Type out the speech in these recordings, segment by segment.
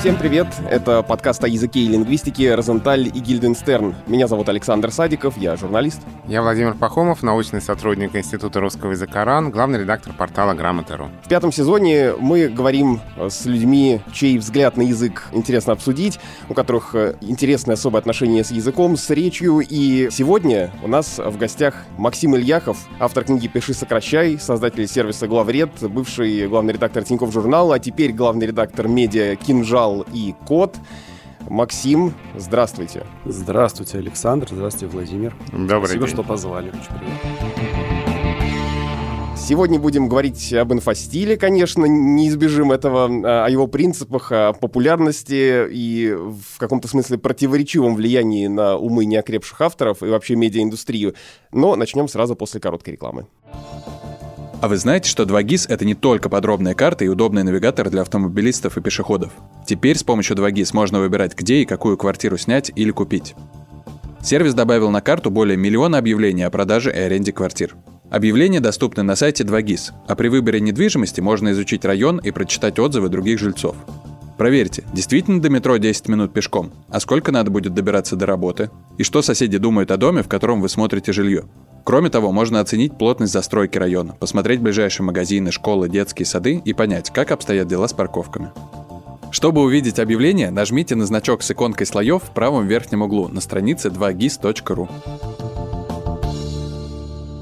Всем привет! Это подкаст о языке и лингвистике «Розенталь и Гильденстерн». Меня зовут Александр Садиков, я журналист. Я Владимир Пахомов, научный сотрудник Института русского языка РАН, главный редактор портала Грамота.ру. В пятом сезоне мы говорим с людьми, чей взгляд на язык интересно обсудить, у которых э, интересное особое отношение с языком, с речью. И сегодня у нас в гостях Максим Ильяхов, автор книги «Пиши, сокращай», создатель сервиса «Главред», бывший главный редактор Тинькофф журнала, а теперь главный редактор медиа «Кинжал» Урал и Кот. Максим, здравствуйте. Здравствуйте, Александр. Здравствуйте, Владимир. Добрый Спасибо, день. что позвали. Очень приятно. Сегодня будем говорить об инфостиле, конечно, не избежим этого, а, о его принципах, о популярности и в каком-то смысле противоречивом влиянии на умы неокрепших авторов и вообще медиаиндустрию. Но начнем сразу после короткой рекламы. А вы знаете, что 2GIS — это не только подробная карта и удобный навигатор для автомобилистов и пешеходов? Теперь с помощью 2GIS можно выбирать, где и какую квартиру снять или купить. Сервис добавил на карту более миллиона объявлений о продаже и аренде квартир. Объявления доступны на сайте 2GIS, а при выборе недвижимости можно изучить район и прочитать отзывы других жильцов. Проверьте, действительно до метро 10 минут пешком, а сколько надо будет добираться до работы, и что соседи думают о доме, в котором вы смотрите жилье. Кроме того, можно оценить плотность застройки района, посмотреть ближайшие магазины, школы, детские сады и понять, как обстоят дела с парковками. Чтобы увидеть объявление, нажмите на значок с иконкой слоев в правом верхнем углу на странице 2gis.ru.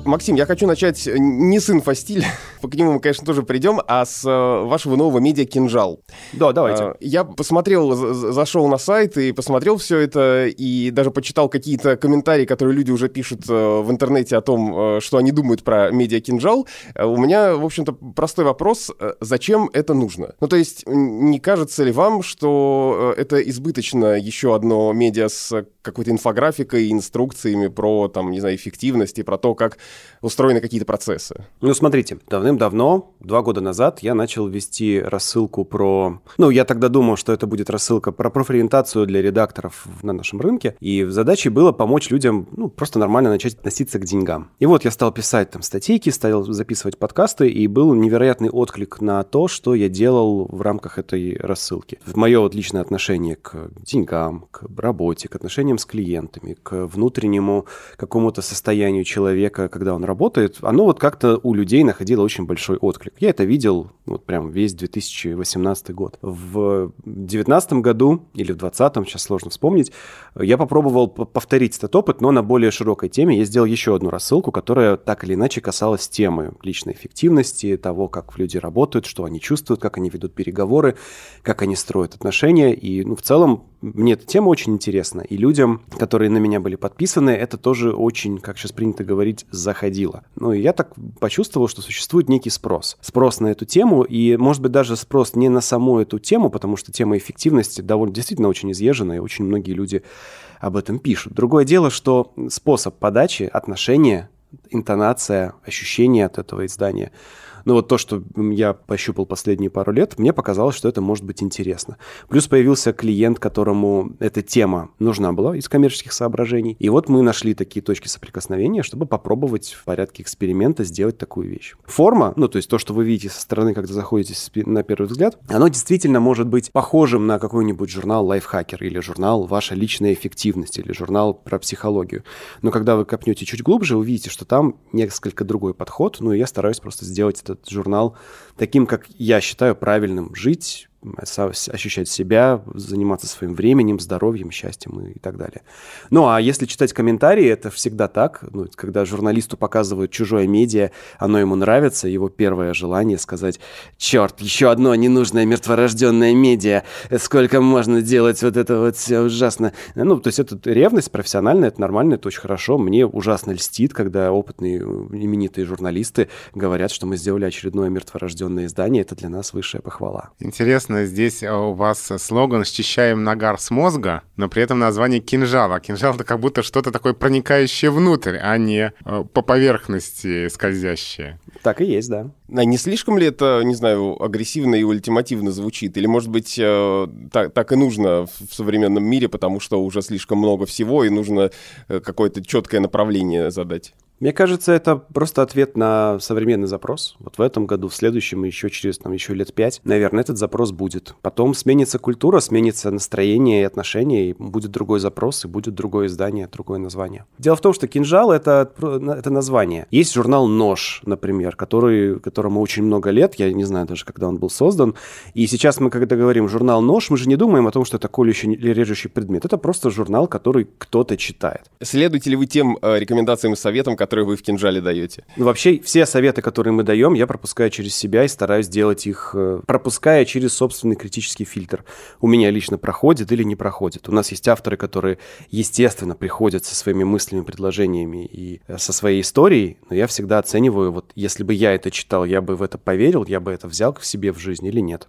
Максим, я хочу начать не с инфостиля, к нему мы, конечно, тоже придем, а с э, вашего нового медиа «Кинжал». Да, давайте. Э, Я посмотрел, за- за- зашел на сайт и посмотрел все это, и даже почитал какие-то комментарии, которые люди уже пишут э, в интернете о том, э, что они думают про медиа «Кинжал». Э, У меня, в общем-то, простой вопрос. э, Зачем это нужно? Ну, то есть, не кажется ли вам, что э, это избыточно еще одно медиа с какой-то инфографикой, инструкциями про, там, не знаю, эффективность и про то, как устроены какие-то процессы? Ну, смотрите, давным-давно, два года назад, я начал вести рассылку про... Ну, я тогда думал, что это будет рассылка про профориентацию для редакторов на нашем рынке. И задачей было помочь людям, ну, просто нормально начать относиться к деньгам. И вот я стал писать там статейки, стал записывать подкасты, и был невероятный отклик на то, что я делал в рамках этой рассылки. В мое вот личное отношение к деньгам, к работе, к отношениям с клиентами, к внутреннему какому-то состоянию человека, когда он работает, оно вот как-то у людей находило очень большой отклик. Я это видел вот прям весь 2018 год. В 2019 году или в 2020, сейчас сложно вспомнить, я попробовал повторить этот опыт, но на более широкой теме. Я сделал еще одну рассылку, которая так или иначе касалась темы личной эффективности, того, как люди работают, что они чувствуют, как они ведут переговоры, как они строят отношения. И ну, в целом мне эта тема очень интересна. И людям, которые на меня были подписаны, это тоже очень, как сейчас принято говорить, заходило. Ну и я так почувствовал, что существует некий спрос. Спрос на эту тему, и, может быть, даже спрос не на саму эту тему, потому что тема эффективности довольно действительно очень изъезжена, и очень многие люди об этом пишут. Другое дело, что способ подачи, отношения, интонация, ощущение от этого издания – ну вот то, что я пощупал последние пару лет, мне показалось, что это может быть интересно. Плюс появился клиент, которому эта тема нужна была из коммерческих соображений. И вот мы нашли такие точки соприкосновения, чтобы попробовать в порядке эксперимента сделать такую вещь. Форма, ну то есть то, что вы видите со стороны, когда заходите на первый взгляд, оно действительно может быть похожим на какой-нибудь журнал «Лайфхакер» или журнал «Ваша личная эффективность» или журнал про психологию. Но когда вы копнете чуть глубже, увидите, что там несколько другой подход. Ну и я стараюсь просто сделать этот журнал таким, как я считаю правильным жить, ощущать себя, заниматься своим временем, здоровьем, счастьем и так далее. Ну, а если читать комментарии, это всегда так. Ну, когда журналисту показывают чужое медиа, оно ему нравится, его первое желание сказать, черт, еще одно ненужное мертворожденное медиа, сколько можно делать вот это вот все ужасно. Ну, то есть это ревность профессиональная, это нормально, это очень хорошо. Мне ужасно льстит, когда опытные именитые журналисты говорят, что мы сделали очередное мертворожденное издание, это для нас высшая похвала. Интересно, здесь э, у вас слоган «Счищаем нагар с мозга», но при этом название «кинжала». Кинжал — это как будто что-то такое проникающее внутрь, а не э, по поверхности скользящее. Так и есть, да. А не слишком ли это, не знаю, агрессивно и ультимативно звучит? Или, может быть, э, так, так и нужно в современном мире, потому что уже слишком много всего, и нужно какое-то четкое направление задать? Мне кажется, это просто ответ на современный запрос. Вот в этом году, в следующем, еще через там, еще лет пять, наверное, этот запрос будет. Потом сменится культура, сменится настроение и отношения, и будет другой запрос, и будет другое издание, другое название. Дело в том, что «Кинжал» — это, это название. Есть журнал «Нож», например, который, которому очень много лет, я не знаю даже, когда он был создан. И сейчас мы, когда говорим «журнал «Нож», мы же не думаем о том, что это колющий или режущий предмет. Это просто журнал, который кто-то читает. Следуете ли вы тем э, рекомендациям и советам, которые вы в кинжале даете? Ну, вообще, все советы, которые мы даем, я пропускаю через себя и стараюсь делать их, э, пропуская через собственный критический фильтр. У меня лично проходит или не проходит. У нас есть авторы, которые, естественно, приходят со своими мыслями, предложениями и э, со своей историей, но я всегда оцениваю, вот если бы я это читал, я бы в это поверил, я бы это взял к себе в жизнь или нет.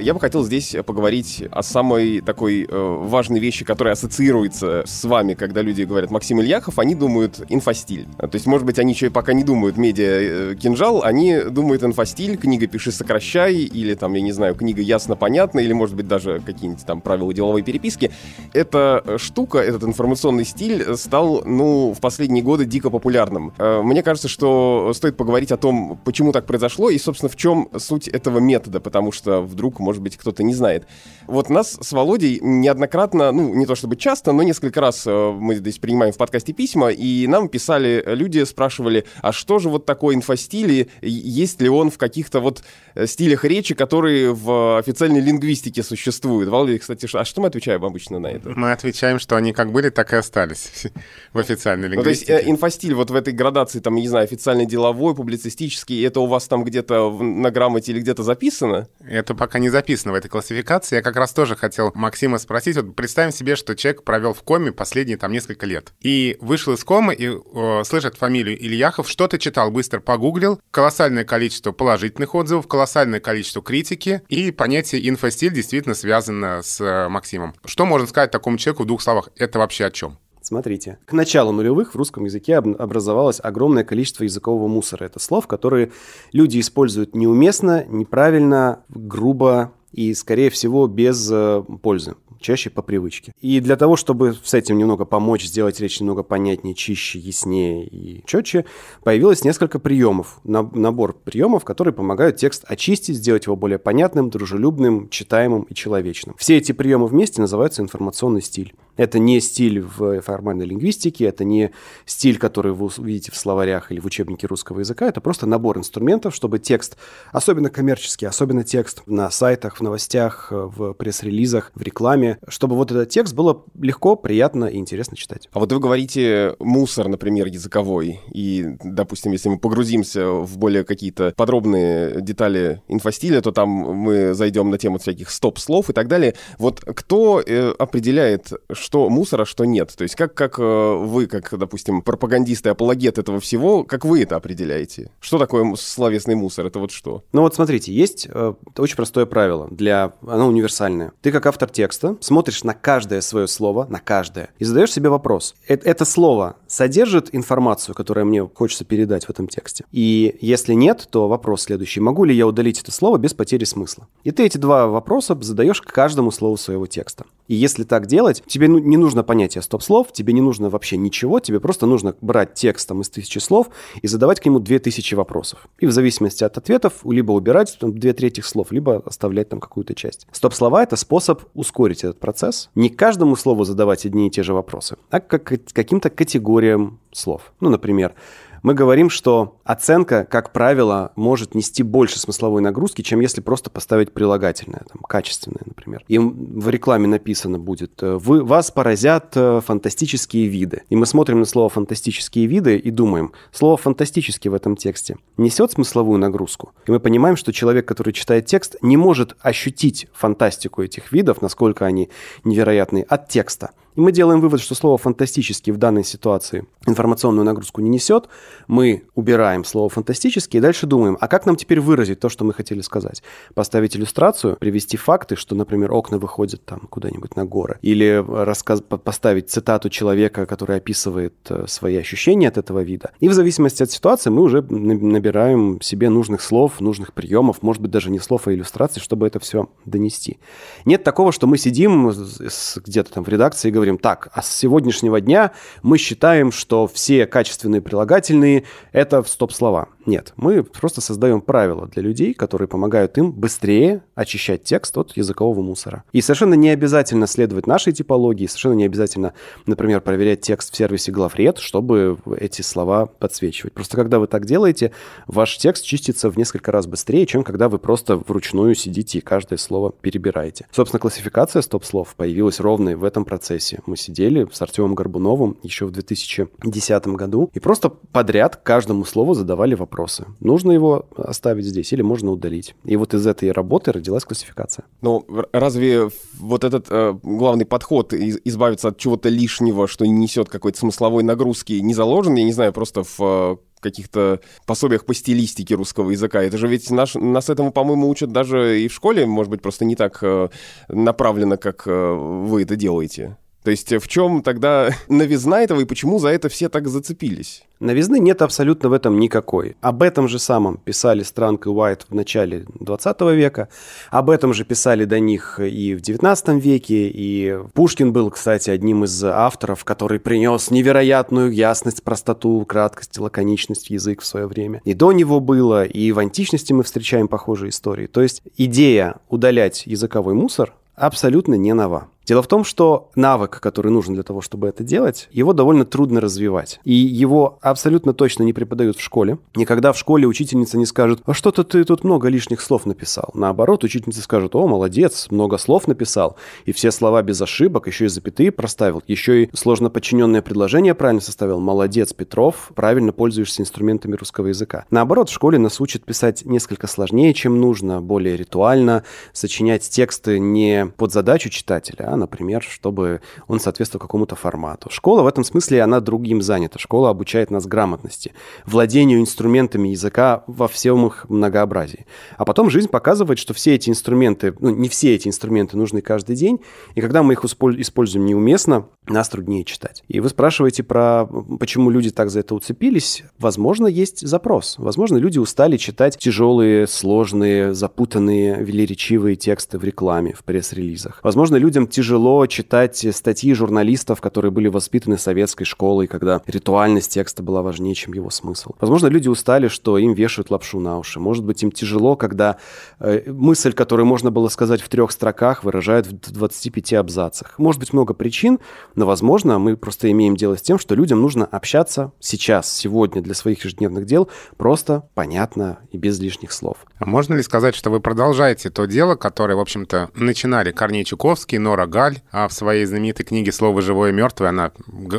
Я бы хотел здесь поговорить о самой такой э, важной вещи, которая ассоциируется с вами, когда люди говорят Максим Ильяхов, они думают инфостиль. То есть, может быть, они еще пока не думают медиа э, они думают инфостиль, книга «Пиши, сокращай», или там, я не знаю, книга «Ясно, понятно», или, может быть, даже какие-нибудь там правила деловой переписки. Эта штука, этот информационный стиль стал, ну, в последние годы дико популярным. Э, мне кажется, что стоит поговорить о том, почему так произошло, и, собственно, в чем суть этого метода, потому что вдруг, может быть, кто-то не знает. Вот нас с Володей неоднократно, ну, не то чтобы часто, но несколько раз э, мы здесь принимаем в подкасте письма, и нам писали люди, спрашивали, а что же вот такое инфостиль, и есть ли он в каких-то вот э, стилях речи, которые в официальной лингвистике существуют. Володя, кстати, а что мы отвечаем обычно на это? Мы отвечаем, что они как были, так и остались в официальной лингвистике. Ну, то есть э, инфостиль вот в этой градации, там, не знаю, официальный деловой, публицистический, это у вас там где-то на грамоте или где-то записано? Это пока не записано записано в этой классификации. Я как раз тоже хотел Максима спросить. Вот представим себе, что человек провел в коме последние там несколько лет. И вышел из комы и э, слышит фамилию Ильяхов, что-то читал, быстро погуглил. Колоссальное количество положительных отзывов, колоссальное количество критики. И понятие инфостиль действительно связано с э, Максимом. Что можно сказать такому человеку в двух словах? Это вообще о чем? Смотрите, к началу нулевых в русском языке образовалось огромное количество языкового мусора. Это слов, которые люди используют неуместно, неправильно, грубо и, скорее всего, без э, пользы чаще по привычке. И для того, чтобы с этим немного помочь, сделать речь немного понятнее, чище, яснее и четче, появилось несколько приемов, набор приемов, которые помогают текст очистить, сделать его более понятным, дружелюбным, читаемым и человечным. Все эти приемы вместе называются информационный стиль. Это не стиль в формальной лингвистике, это не стиль, который вы увидите в словарях или в учебнике русского языка, это просто набор инструментов, чтобы текст, особенно коммерческий, особенно текст на сайтах, в новостях, в пресс-релизах, в рекламе, чтобы вот этот текст было легко, приятно и интересно читать. А вот вы говорите мусор, например, языковой, и, допустим, если мы погрузимся в более какие-то подробные детали инфостиля, то там мы зайдем на тему всяких стоп-слов и так далее. Вот кто э, определяет, что мусор, а что нет? То есть как, как э, вы, как, допустим, пропагандист и апологет этого всего, как вы это определяете? Что такое словесный мусор? Это вот что? Ну вот смотрите, есть э, очень простое правило, для, оно универсальное. Ты как автор текста смотришь на каждое свое слово, на каждое, и задаешь себе вопрос. Это, это слово содержит информацию, которую мне хочется передать в этом тексте? И если нет, то вопрос следующий. Могу ли я удалить это слово без потери смысла? И ты эти два вопроса задаешь к каждому слову своего текста. И если так делать, тебе не нужно понятие стоп-слов, тебе не нужно вообще ничего, тебе просто нужно брать текстом из тысячи слов и задавать к нему две тысячи вопросов. И в зависимости от ответов либо убирать там, две трети слов, либо оставлять там какую-то часть. Стоп-слова — это способ ускорить этот процесс. Не каждому слову задавать одни и те же вопросы, а как каким-то категориям слов. Ну, например, мы говорим, что оценка, как правило, может нести больше смысловой нагрузки, чем если просто поставить прилагательное, там, качественное, например. И в рекламе написано будет э, «Вы, «Вас поразят э, фантастические виды». И мы смотрим на слово «фантастические виды» и думаем, слово «фантастический» в этом тексте несет смысловую нагрузку. И мы понимаем, что человек, который читает текст, не может ощутить фантастику этих видов, насколько они невероятны, от текста. И мы делаем вывод, что слово «фантастический» в данной ситуации информационную нагрузку не несет. Мы убираем слово «фантастический» и дальше думаем, а как нам теперь выразить то, что мы хотели сказать? Поставить иллюстрацию, привести факты, что, например, окна выходят там куда-нибудь на горы. Или рассказ... поставить цитату человека, который описывает э, свои ощущения от этого вида. И в зависимости от ситуации мы уже набираем себе нужных слов, нужных приемов, может быть, даже не слов, а иллюстраций, чтобы это все донести. Нет такого, что мы сидим где-то там в редакции и говорим, так, а с сегодняшнего дня мы считаем, что все качественные прилагательные — это стоп-слова. Нет, мы просто создаем правила для людей, которые помогают им быстрее очищать текст от языкового мусора. И совершенно не обязательно следовать нашей типологии, совершенно не обязательно, например, проверять текст в сервисе Главред, чтобы эти слова подсвечивать. Просто когда вы так делаете, ваш текст чистится в несколько раз быстрее, чем когда вы просто вручную сидите и каждое слово перебираете. Собственно, классификация стоп-слов появилась ровно в этом процессе. Мы сидели с Артемом Горбуновым еще в 2010 году и просто подряд каждому слову задавали вопросы. Нужно его оставить здесь или можно удалить? И вот из этой работы родилась классификация. Но разве вот этот э, главный подход избавиться от чего-то лишнего, что несет какой-то смысловой нагрузки, не заложен, я не знаю, просто в э, каких-то пособиях по стилистике русского языка. Это же ведь наш, нас этому, по-моему, учат даже и в школе, может быть, просто не так э, направлено, как э, вы это делаете. То есть в чем тогда новизна этого и почему за это все так зацепились? Новизны нет абсолютно в этом никакой. Об этом же самом писали Странг и Уайт в начале 20 века, об этом же писали до них и в 19 веке, и Пушкин был, кстати, одним из авторов, который принес невероятную ясность, простоту, краткость, лаконичность в язык в свое время. И до него было, и в античности мы встречаем похожие истории. То есть идея удалять языковой мусор абсолютно не нова. Дело в том, что навык, который нужен для того, чтобы это делать, его довольно трудно развивать. И его абсолютно точно не преподают в школе. Никогда в школе учительница не скажет, а что-то ты тут много лишних слов написал. Наоборот, учительница скажет, о, молодец, много слов написал. И все слова без ошибок, еще и запятые проставил. Еще и сложно подчиненное предложение правильно составил. Молодец, Петров, правильно пользуешься инструментами русского языка. Наоборот, в школе нас учат писать несколько сложнее, чем нужно, более ритуально, сочинять тексты не под задачу читателя, а например, чтобы он соответствовал какому-то формату. Школа в этом смысле, она другим занята. Школа обучает нас грамотности, владению инструментами языка во всем их многообразии. А потом жизнь показывает, что все эти инструменты, ну, не все эти инструменты нужны каждый день, и когда мы их используем неуместно, нас труднее читать. И вы спрашиваете про, почему люди так за это уцепились. Возможно, есть запрос. Возможно, люди устали читать тяжелые, сложные, запутанные, велеречивые тексты в рекламе, в пресс-релизах. Возможно, людям тяжело тяжело читать статьи журналистов, которые были воспитаны советской школой, когда ритуальность текста была важнее, чем его смысл. Возможно, люди устали, что им вешают лапшу на уши. Может быть, им тяжело, когда э, мысль, которую можно было сказать в трех строках, выражают в 25 абзацах. Может быть, много причин, но, возможно, мы просто имеем дело с тем, что людям нужно общаться сейчас, сегодня для своих ежедневных дел просто, понятно и без лишних слов. А можно ли сказать, что вы продолжаете то дело, которое, в общем-то, начинали Корней Чуковский, Нора Галь, Галь а в своей знаменитой книге «Слово живое и мертвое» она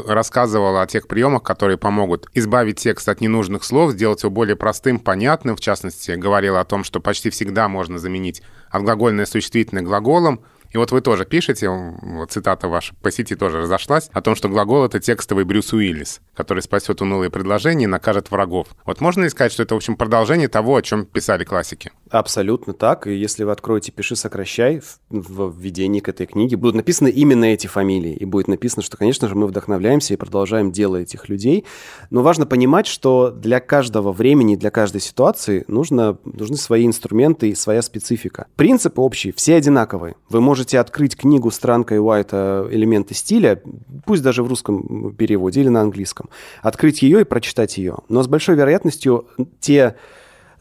рассказывала о тех приемах, которые помогут избавить текст от ненужных слов, сделать его более простым, понятным. В частности, говорила о том, что почти всегда можно заменить отглагольное существительное глаголом, и вот вы тоже пишете, цитата ваша по сети тоже разошлась, о том, что глагол — это текстовый Брюс Уиллис, который спасет унылые предложения и накажет врагов. Вот можно ли сказать, что это, в общем, продолжение того, о чем писали классики? Абсолютно так. И если вы откроете «Пиши, сокращай» в введении к этой книге, будут написаны именно эти фамилии. И будет написано, что, конечно же, мы вдохновляемся и продолжаем дело этих людей. Но важно понимать, что для каждого времени, для каждой ситуации нужно, нужны свои инструменты и своя специфика. Принципы общие, все одинаковые. Вы можете открыть книгу Странка и Уайта «Элементы стиля», пусть даже в русском переводе или на английском, открыть ее и прочитать ее. Но с большой вероятностью те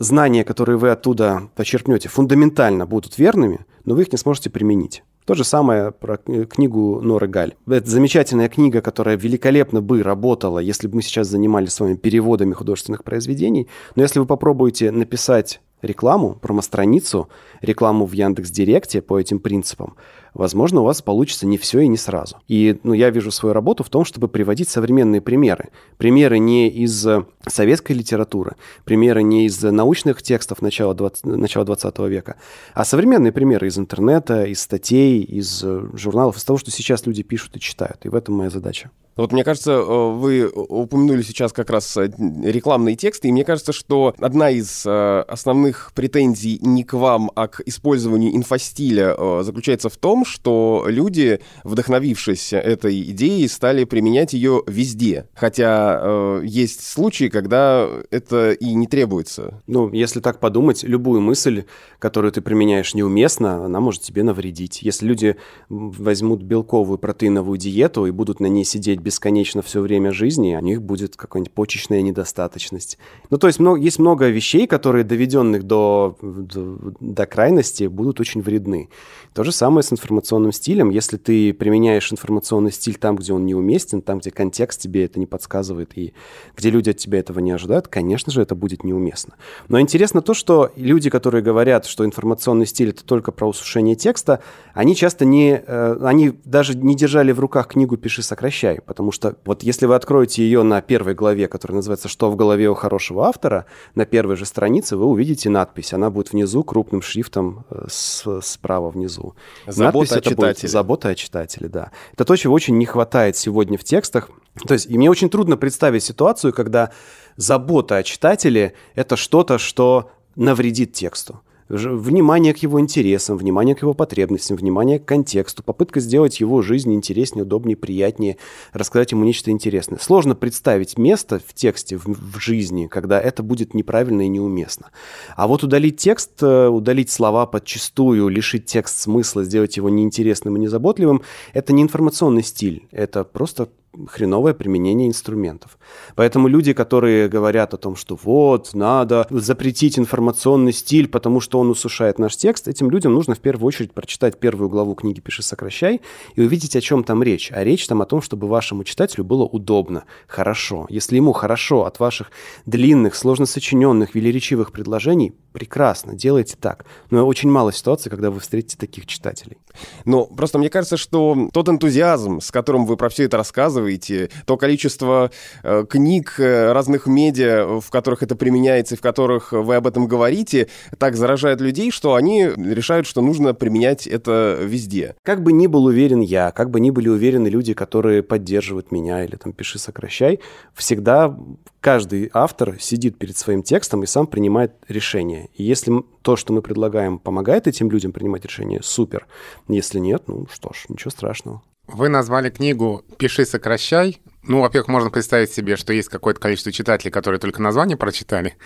знания, которые вы оттуда почерпнете, фундаментально будут верными, но вы их не сможете применить. То же самое про книгу Норы Галь. Это замечательная книга, которая великолепно бы работала, если бы мы сейчас занимались с вами переводами художественных произведений. Но если вы попробуете написать рекламу, промо-страницу, рекламу в Яндекс Директе по этим принципам, возможно, у вас получится не все и не сразу. И ну, я вижу свою работу в том, чтобы приводить современные примеры. Примеры не из советской литературы, примеры не из научных текстов начала 20, начала 20 века, а современные примеры из интернета, из статей, из журналов, из того, что сейчас люди пишут и читают. И в этом моя задача. Вот мне кажется, э, вы упомянули сейчас как раз э, рекламные тексты, и мне кажется, что одна из э, основных претензий не к вам, а к использованию инфостиля заключается в том, что люди, вдохновившись этой идеей, стали применять ее везде. Хотя есть случаи, когда это и не требуется. Ну, если так подумать, любую мысль, которую ты применяешь неуместно, она может тебе навредить. Если люди возьмут белковую протеиновую диету и будут на ней сидеть бесконечно все время жизни, у них будет какая-нибудь почечная недостаточность. Ну, то есть много, есть много вещей, которые, доведенных до, до, до крайности, будут очень вредны. То же самое с информационным стилем. Если ты применяешь информационный стиль там, где он неуместен, там, где контекст тебе это не подсказывает и где люди от тебя этого не ожидают, конечно же, это будет неуместно. Но интересно то, что люди, которые говорят, что информационный стиль — это только про усушение текста, они часто не... Э, они даже не держали в руках книгу «Пиши, сокращай», потому что вот если вы откроете ее на первой главе, которая называется «Что в голове у хорошего автора», на первой же странице вы увидите надпись. Она будет внизу крупным шрифтом э, с, справа внизу. Забота надпись о читателе. Забота о читателе, да. Это то, чего очень не хватает сегодня в текстах. То есть, и мне очень трудно представить ситуацию, когда забота о читателе — это что-то, что навредит тексту внимание к его интересам, внимание к его потребностям, внимание к контексту, попытка сделать его жизнь интереснее, удобнее, приятнее, рассказать ему нечто интересное. Сложно представить место в тексте, в, в жизни, когда это будет неправильно и неуместно. А вот удалить текст, э, удалить слова подчистую, лишить текст смысла, сделать его неинтересным и незаботливым, это не информационный стиль, это просто хреновое применение инструментов. Поэтому люди, которые говорят о том, что вот, надо запретить информационный стиль, потому что он усушает наш текст, этим людям нужно в первую очередь прочитать первую главу книги «Пиши, сокращай» и увидеть, о чем там речь. А речь там о том, чтобы вашему читателю было удобно, хорошо. Если ему хорошо от ваших длинных, сложно сочиненных, велеречивых предложений, прекрасно, делайте так. Но очень мало ситуаций, когда вы встретите таких читателей. Но просто мне кажется, что тот энтузиазм, с которым вы про все это рассказываете, рассказываете, то количество э, книг, э, разных медиа, в которых это применяется и в которых вы об этом говорите, так заражает людей, что они решают, что нужно применять это везде. Как бы ни был уверен я, как бы ни были уверены люди, которые поддерживают меня или там «пиши, сокращай», всегда каждый автор сидит перед своим текстом и сам принимает решение. И если то, что мы предлагаем, помогает этим людям принимать решения, супер. Если нет, ну что ж, ничего страшного. Вы назвали книгу «Пиши, сокращай». Ну, во-первых, можно представить себе, что есть какое-то количество читателей, которые только название прочитали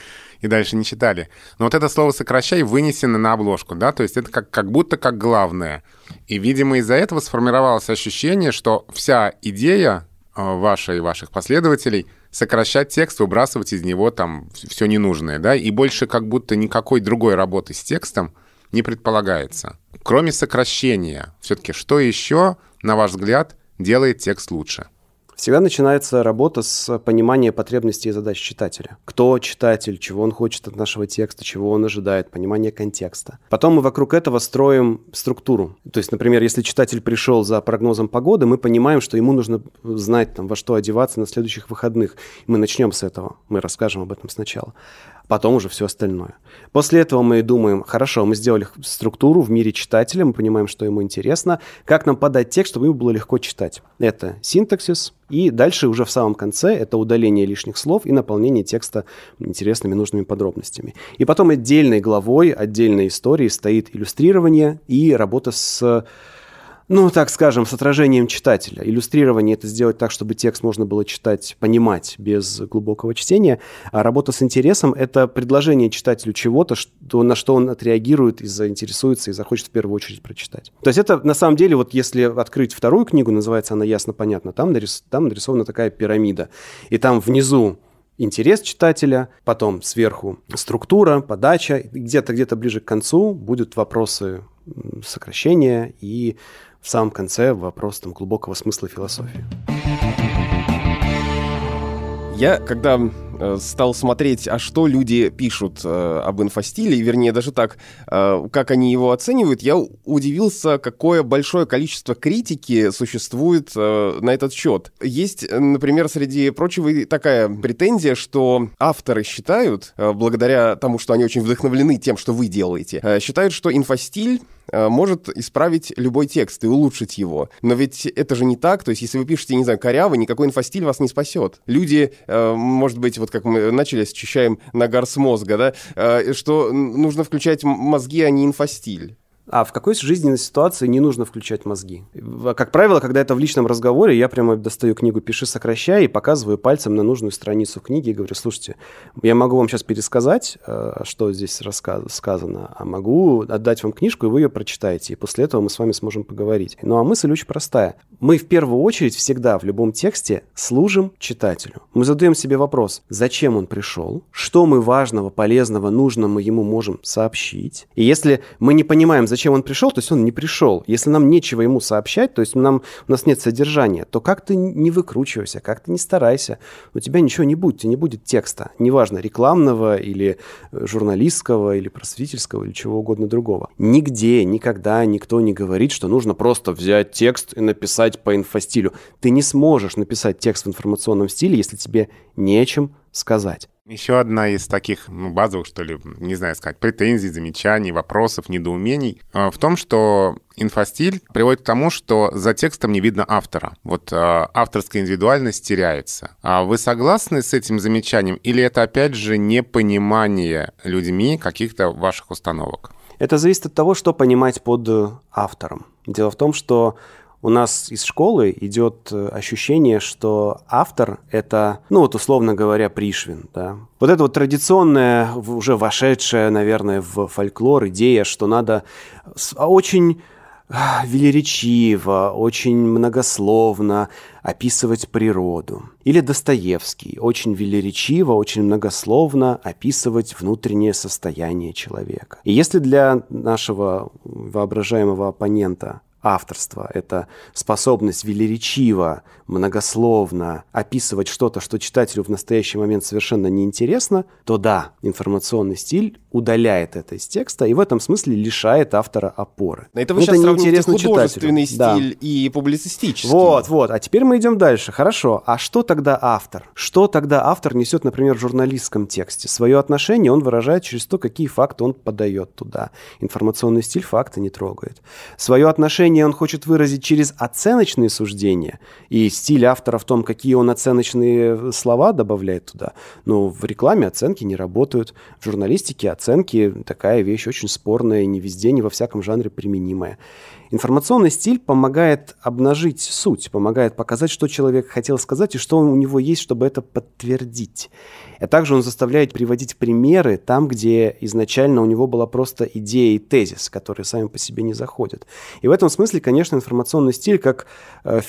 и дальше не читали. Но вот это слово «сокращай» вынесено на обложку, да, то есть это как, как будто как главное. И, видимо, из-за этого сформировалось ощущение, что вся идея э, ваша и ваших последователей — сокращать текст, выбрасывать из него там все ненужное, да, и больше как будто никакой другой работы с текстом не предполагается. Кроме сокращения, все-таки что еще на ваш взгляд, делает текст лучше? Всегда начинается работа с понимания потребностей и задач читателя. Кто читатель, чего он хочет от нашего текста, чего он ожидает, понимание контекста. Потом мы вокруг этого строим структуру. То есть, например, если читатель пришел за прогнозом погоды, мы понимаем, что ему нужно знать, там, во что одеваться на следующих выходных. Мы начнем с этого. Мы расскажем об этом сначала потом уже все остальное. После этого мы думаем, хорошо, мы сделали структуру в мире читателя, мы понимаем, что ему интересно, как нам подать текст, чтобы ему было легко читать. Это синтаксис, и дальше уже в самом конце это удаление лишних слов и наполнение текста интересными нужными подробностями. И потом отдельной главой, отдельной историей стоит иллюстрирование и работа с ну, так скажем, с отражением читателя. Иллюстрирование — это сделать так, чтобы текст можно было читать, понимать без глубокого чтения. А работа с интересом — это предложение читателю чего-то, что, на что он отреагирует и заинтересуется, и захочет в первую очередь прочитать. То есть это, на самом деле, вот если открыть вторую книгу, называется она «Ясно-понятно», там, нарис... там нарисована такая пирамида. И там внизу интерес читателя, потом сверху структура, подача, где-то где-то ближе к концу будут вопросы сокращения и в самом конце вопрос там, глубокого смысла философии. Я, когда э, стал смотреть, а что люди пишут э, об инфостиле, вернее, даже так, э, как они его оценивают, я удивился, какое большое количество критики существует э, на этот счет. Есть, например, среди прочего такая претензия, что авторы считают, э, благодаря тому, что они очень вдохновлены тем, что вы делаете, э, считают, что инфостиль э, может исправить любой текст и улучшить его. Но ведь это же не так. То есть, если вы пишете, не знаю, коряво, никакой инфостиль вас не спасет. Люди, э, может быть, вот как мы начали, ощущаем нагар с мозга, да, э, что нужно включать мозги, а не инфостиль. А в какой жизненной ситуации не нужно включать мозги? Как правило, когда это в личном разговоре, я прямо достаю книгу «Пиши, сокращай» и показываю пальцем на нужную страницу книги и говорю, слушайте, я могу вам сейчас пересказать, э, что здесь сказано, а могу отдать вам книжку, и вы ее прочитаете, и после этого мы с вами сможем поговорить. Ну а мысль очень простая. Мы в первую очередь всегда в любом тексте служим читателю. Мы задаем себе вопрос, зачем он пришел, что мы важного, полезного, нужного ему можем сообщить. И если мы не понимаем, зачем он пришел, то есть он не пришел. Если нам нечего ему сообщать, то есть нам, у нас нет содержания, то как ты не выкручивайся, как ты не старайся, у тебя ничего не будет, у тебя не будет текста. Неважно, рекламного или э, журналистского, или просветительского, или чего угодно другого. Нигде, никогда никто не говорит, что нужно просто взять текст и написать по инфостилю. Ты не сможешь написать текст в информационном стиле, если тебе нечем сказать. Еще одна из таких ну, базовых, что ли, не знаю сказать, претензий, замечаний, вопросов, недоумений э, в том, что инфостиль приводит к тому, что за текстом не видно автора. Вот э, авторская индивидуальность теряется. А вы согласны с этим замечанием или это, опять же, непонимание людьми каких-то ваших установок? Это зависит от того, что понимать под э, автором. Дело в том, что у нас из школы идет э, ощущение, что автор — это, ну вот условно говоря, Пришвин, да. Вот это вот традиционная, уже вошедшая, наверное, в фольклор идея, что надо а, очень а, велеречиво, очень многословно описывать природу. Или Достоевский, очень велеречиво, очень многословно описывать внутреннее состояние человека. И если для нашего воображаемого оппонента авторство, это способность велеречиво, многословно описывать что-то, что читателю в настоящий момент совершенно неинтересно, то да, информационный стиль удаляет это из текста и в этом смысле лишает автора опоры. Это вы это сейчас неинтересно художественный читателю. стиль да. и публицистический. Вот, вот. А теперь мы идем дальше. Хорошо. А что тогда автор? Что тогда автор несет, например, в журналистском тексте? Свое отношение он выражает через то, какие факты он подает туда. Информационный стиль факты не трогает. Свое отношение он хочет выразить через оценочные суждения, и стиль автора в том, какие он оценочные слова добавляет туда. Но в рекламе оценки не работают, в журналистике оценки такая вещь очень спорная, не везде, не во всяком жанре применимая. Информационный стиль помогает обнажить суть, помогает показать, что человек хотел сказать и что у него есть, чтобы это подтвердить. А также он заставляет приводить примеры там, где изначально у него была просто идея и тезис, которые сами по себе не заходят. И в этом смысле, конечно, информационный стиль как э,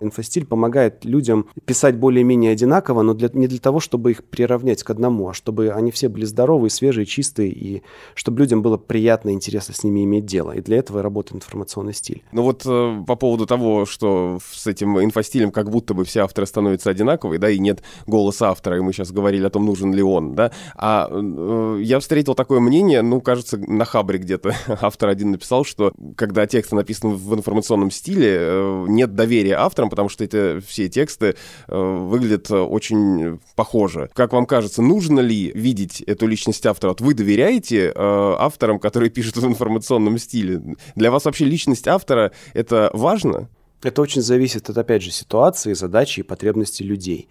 Инфостиль помогает людям писать более-менее одинаково, но для, не для того, чтобы их приравнять к одному, а чтобы они все были здоровые, свежие, чистые, и чтобы людям было приятно и интересно с ними иметь дело. И для этого и работает информационный стиль. Ну вот э, по поводу того, что с этим инфостилем как будто бы все авторы становятся одинаковые, да, и нет голоса автора, и мы сейчас говорили о том, нужен ли он, да. А э, я встретил такое мнение, ну, кажется, на Хабре где-то автор один написал, что когда тексты написаны в информационном стиле, э, нет доверия авторам, потому что эти все тексты э, выглядят очень похоже. Как вам кажется, нужно ли видеть эту личность автора? Вот вы доверяете э, авторам, которые пишут в информационном стиле? Для вас вообще личность автора — это важно? Это очень зависит от, опять же, ситуации, задачи и потребностей людей.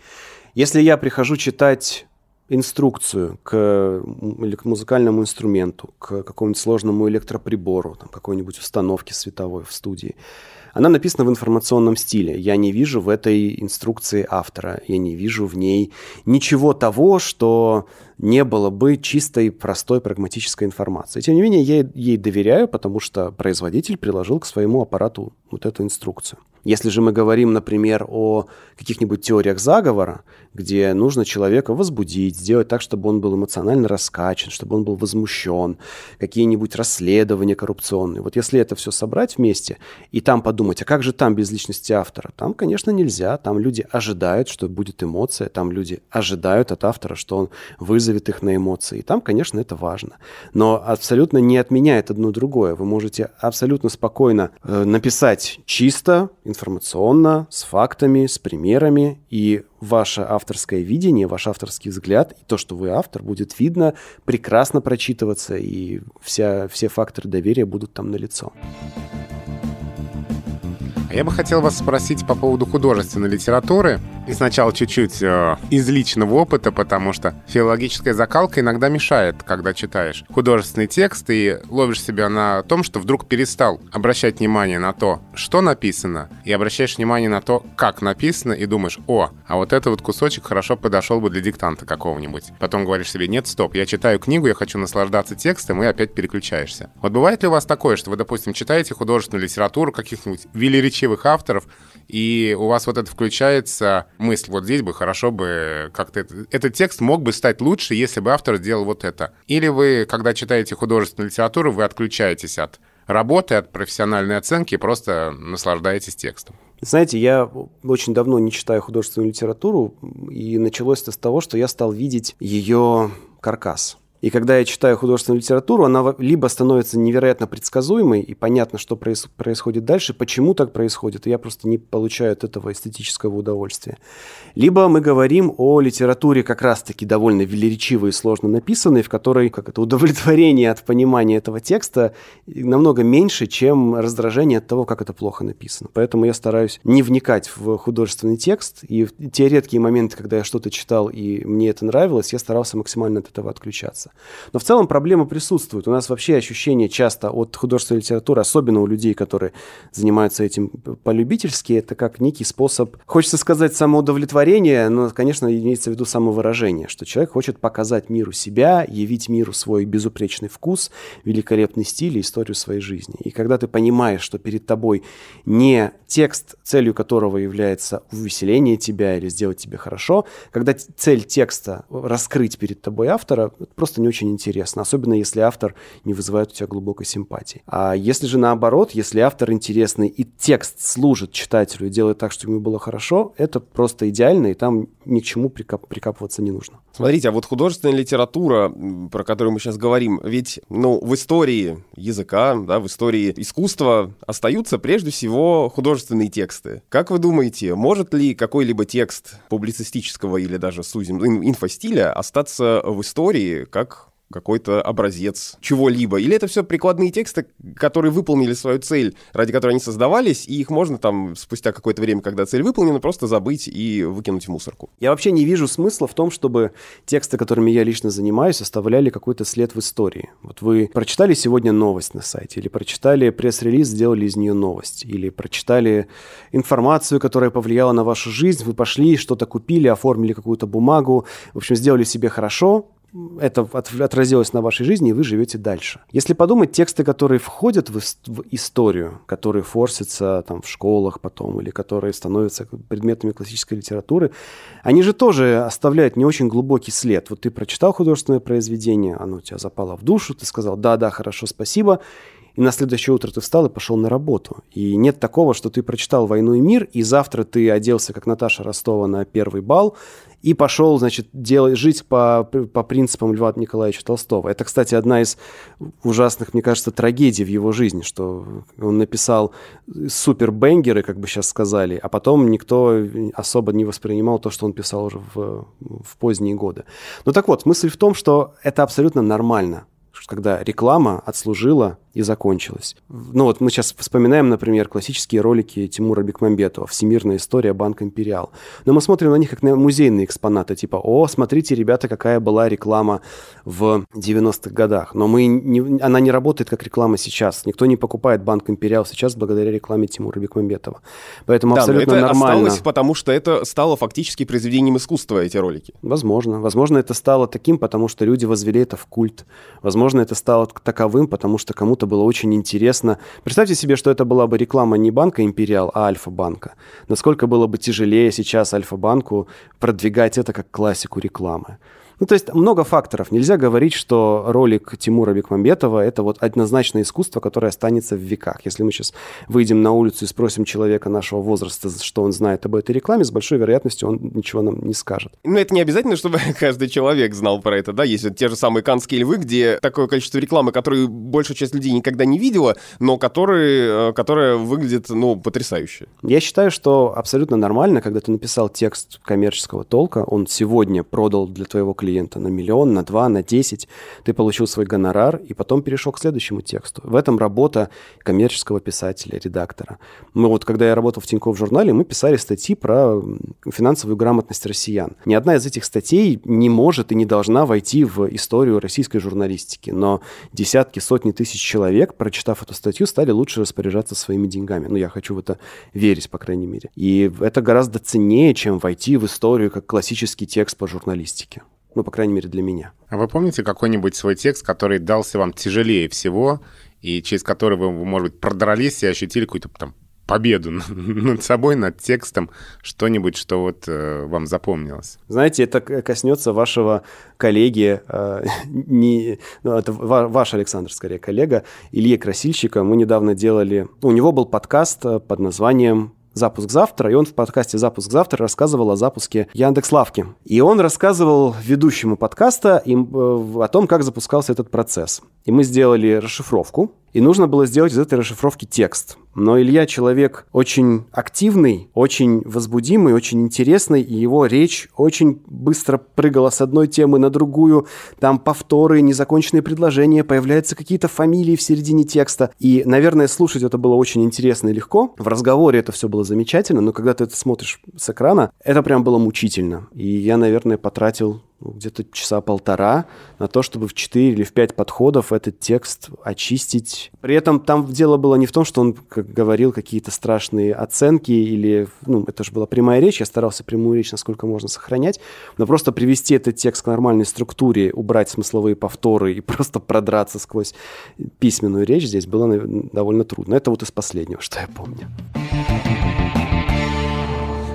Если я прихожу читать инструкцию к, к музыкальному инструменту, к какому-нибудь сложному электроприбору, там, какой-нибудь установке световой в студии, она написана в информационном стиле. Я не вижу в этой инструкции автора, я не вижу в ней ничего того, что не было бы чистой, простой, прагматической информации. Тем не менее, я ей доверяю, потому что производитель приложил к своему аппарату вот эту инструкцию. Если же мы говорим, например, о каких-нибудь теориях заговора, где нужно человека возбудить, сделать так, чтобы он был эмоционально раскачан, чтобы он был возмущен, какие-нибудь расследования коррупционные. Вот если это все собрать вместе и там подумать, а как же там без личности автора? Там, конечно, нельзя. Там люди ожидают, что будет эмоция, там люди ожидают от автора, что он вызовет их на эмоции. И там, конечно, это важно. Но абсолютно не отменяет одно другое. Вы можете абсолютно спокойно э, написать чисто, информационно, с фактами, с примерами, и ваше авторское видение, ваш авторский взгляд, и то, что вы автор, будет видно, прекрасно прочитываться, и вся, все факторы доверия будут там налицо. Я бы хотел вас спросить по поводу художественной литературы. И сначала чуть-чуть э, из личного опыта, потому что филологическая закалка иногда мешает, когда читаешь художественный текст и ловишь себя на том, что вдруг перестал обращать внимание на то, что написано, и обращаешь внимание на то, как написано, и думаешь, о, а вот этот вот кусочек хорошо подошел бы для диктанта какого-нибудь. Потом говоришь себе, нет, стоп, я читаю книгу, я хочу наслаждаться текстом, и опять переключаешься. Вот бывает ли у вас такое, что вы, допустим, читаете художественную литературу каких-нибудь велеречивых авторов, и у вас вот это включается мысль, вот здесь бы хорошо бы как-то... Это, этот текст мог бы стать лучше, если бы автор сделал вот это. Или вы, когда читаете художественную литературу, вы отключаетесь от работы, от профессиональной оценки и просто наслаждаетесь текстом. Знаете, я очень давно не читаю художественную литературу, и началось это с того, что я стал видеть ее каркас. И когда я читаю художественную литературу, она либо становится невероятно предсказуемой, и понятно, что проис- происходит дальше, почему так происходит, и я просто не получаю от этого эстетического удовольствия. Либо мы говорим о литературе как раз-таки довольно велеречивой и сложно написанной, в которой как это, удовлетворение от понимания этого текста намного меньше, чем раздражение от того, как это плохо написано. Поэтому я стараюсь не вникать в художественный текст, и в те редкие моменты, когда я что-то читал и мне это нравилось, я старался максимально от этого отключаться. Но в целом проблема присутствует. У нас вообще ощущение часто от художественной литературы, особенно у людей, которые занимаются этим полюбительски, это как некий способ, хочется сказать, самоудовлетворения, но, конечно, имеется в виду самовыражение, что человек хочет показать миру себя, явить миру свой безупречный вкус, великолепный стиль и историю своей жизни. И когда ты понимаешь, что перед тобой не текст, целью которого является увеселение тебя или сделать тебе хорошо, когда цель текста раскрыть перед тобой автора, это просто не очень интересно, особенно если автор не вызывает у тебя глубокой симпатии. А если же наоборот, если автор интересный и текст служит читателю и делает так, чтобы ему было хорошо, это просто идеально, и там ни к чему прикап- прикапываться не нужно. Смотрите, а вот художественная литература, про которую мы сейчас говорим, ведь, ну, в истории языка, да, в истории искусства остаются прежде всего художественные тексты. Как вы думаете, может ли какой-либо текст публицистического или даже сузим инфостиля остаться в истории как какой-то образец чего-либо? Или это все прикладные тексты, которые выполнили свою цель, ради которой они создавались, и их можно там спустя какое-то время, когда цель выполнена, просто забыть и выкинуть в мусорку? Я вообще не вижу смысла в том, чтобы тексты, которыми я лично занимаюсь, оставляли какой-то след в истории. Вот вы прочитали сегодня новость на сайте, или прочитали пресс-релиз, сделали из нее новость, или прочитали информацию, которая повлияла на вашу жизнь, вы пошли, что-то купили, оформили какую-то бумагу, в общем, сделали себе хорошо, это отразилось на вашей жизни, и вы живете дальше. Если подумать, тексты, которые входят в, в историю, которые форсятся там в школах потом, или которые становятся предметами классической литературы, они же тоже оставляют не очень глубокий след. Вот ты прочитал художественное произведение, оно у тебя запало в душу, ты сказал «да-да, хорошо, спасибо», и на следующее утро ты встал и пошел на работу. И нет такого, что ты прочитал «Войну и мир», и завтра ты оделся, как Наташа Ростова, на первый бал, и пошел, значит, делать, жить по, по принципам Льва Николаевича Толстого. Это, кстати, одна из ужасных, мне кажется, трагедий в его жизни, что он написал супербенгеры, как бы сейчас сказали, а потом никто особо не воспринимал то, что он писал уже в, в поздние годы. Ну так вот, мысль в том, что это абсолютно нормально, когда реклама отслужила и закончилась. Ну вот мы сейчас вспоминаем, например, классические ролики Тимура Бекмамбетова «Всемирная история Банк Империал». Но мы смотрим на них как на музейные экспонаты, типа «О, смотрите, ребята, какая была реклама в 90-х годах». Но мы не, она не работает как реклама сейчас. Никто не покупает Банк Империал сейчас благодаря рекламе Тимура Бекмамбетова. Поэтому да, абсолютно но это нормально. осталось, потому что это стало фактически произведением искусства, эти ролики. Возможно. Возможно, это стало таким, потому что люди возвели это в культ. Возможно, это стало таковым, потому что кому-то было очень интересно. Представьте себе, что это была бы реклама не банка Империал, а Альфа-банка. Насколько было бы тяжелее сейчас Альфа-банку продвигать это как классику рекламы. Ну, то есть много факторов. Нельзя говорить, что ролик Тимура Бекмамбетова – это вот однозначное искусство, которое останется в веках. Если мы сейчас выйдем на улицу и спросим человека нашего возраста, что он знает об этой рекламе, с большой вероятностью он ничего нам не скажет. Ну, это не обязательно, чтобы каждый человек знал про это, да? Есть те же самые канские львы, где такое количество рекламы, которую большая часть людей никогда не видела, но которые, э, которая выглядит, ну, потрясающе. Я считаю, что абсолютно нормально, когда ты написал текст коммерческого толка, он сегодня продал для твоего клиента на миллион, на два, на десять, ты получил свой гонорар и потом перешел к следующему тексту. В этом работа коммерческого писателя, редактора. Мы вот, когда я работал в Тинькофф журнале, мы писали статьи про финансовую грамотность россиян. Ни одна из этих статей не может и не должна войти в историю российской журналистики, но десятки, сотни тысяч человек, прочитав эту статью, стали лучше распоряжаться своими деньгами. Ну, я хочу в это верить, по крайней мере. И это гораздо ценнее, чем войти в историю как классический текст по журналистике. Ну, по крайней мере, для меня. А вы помните какой-нибудь свой текст, который дался вам тяжелее всего, и через который вы, может быть, продрались и ощутили какую-то там победу над собой, над текстом, что-нибудь, что вот э, вам запомнилось? Знаете, это коснется вашего коллеги, э, не, ну, это ваш Александр, скорее, коллега, Ильи Красильщика. Мы недавно делали... У него был подкаст э, под названием «Запуск завтра», и он в подкасте «Запуск завтра» рассказывал о запуске Яндекс.Лавки. И он рассказывал ведущему подкаста им, э, о том, как запускался этот процесс. И мы сделали расшифровку, и нужно было сделать из этой расшифровки текст. Но Илья человек очень активный, очень возбудимый, очень интересный, и его речь очень быстро прыгала с одной темы на другую. Там повторы, незаконченные предложения, появляются какие-то фамилии в середине текста. И, наверное, слушать это было очень интересно и легко. В разговоре это все было замечательно, но когда ты это смотришь с экрана, это прям было мучительно. И я, наверное, потратил где-то часа полтора на то, чтобы в 4 или в 5 подходов этот текст очистить. При этом там дело было не в том, что он как говорил какие-то страшные оценки или, ну, это же была прямая речь, я старался прямую речь насколько можно сохранять, но просто привести этот текст к нормальной структуре, убрать смысловые повторы и просто продраться сквозь письменную речь здесь было довольно трудно. Это вот из последнего, что я помню.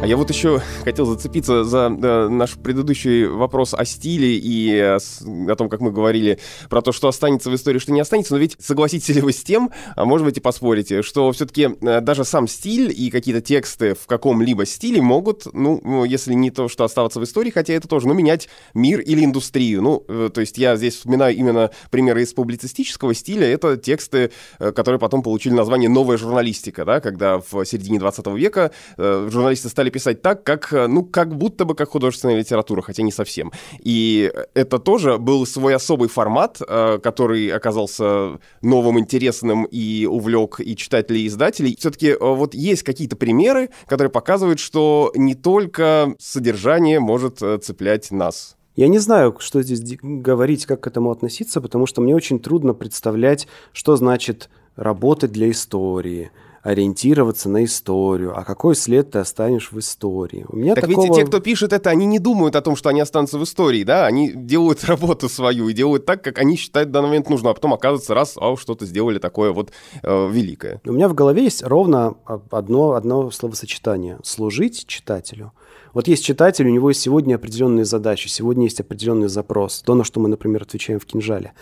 Я вот еще хотел зацепиться за э, наш предыдущий вопрос о стиле и э, о том, как мы говорили про то, что останется в истории, что не останется. Но ведь согласитесь ли вы с тем, а может быть и поспорите, что все-таки э, даже сам стиль и какие-то тексты в каком-либо стиле могут, ну, ну, если не то, что оставаться в истории, хотя это тоже, ну, менять мир или индустрию. Ну, э, то есть я здесь вспоминаю именно примеры из публицистического стиля. Это тексты, э, которые потом получили название «Новая журналистика», да, когда в середине 20 века э, журналисты стали стали писать так, как, э, ну, как будто бы как художественная литература, хотя не совсем. И это тоже был свой особый формат, э, который оказался новым, интересным и увлек и читателей, и издателей. Все-таки э, вот есть какие-то примеры, которые показывают, что не только содержание может цеплять нас. Я не знаю, что здесь говорить, как к этому относиться, потому что мне очень трудно представлять, что значит работать для истории – ориентироваться на историю. А какой след ты останешь в истории? У меня так такого... ведь те, кто пишет это, они не думают о том, что они останутся в истории, да? Они делают работу свою и делают так, как они считают в данный момент нужно, а потом оказывается, раз, а что-то сделали такое вот э, великое. У меня в голове есть ровно одно, одно словосочетание. Служить читателю. Вот есть читатель, у него есть сегодня определенные задачи, сегодня есть определенный запрос. То, на что мы, например, отвечаем в «Кинжале».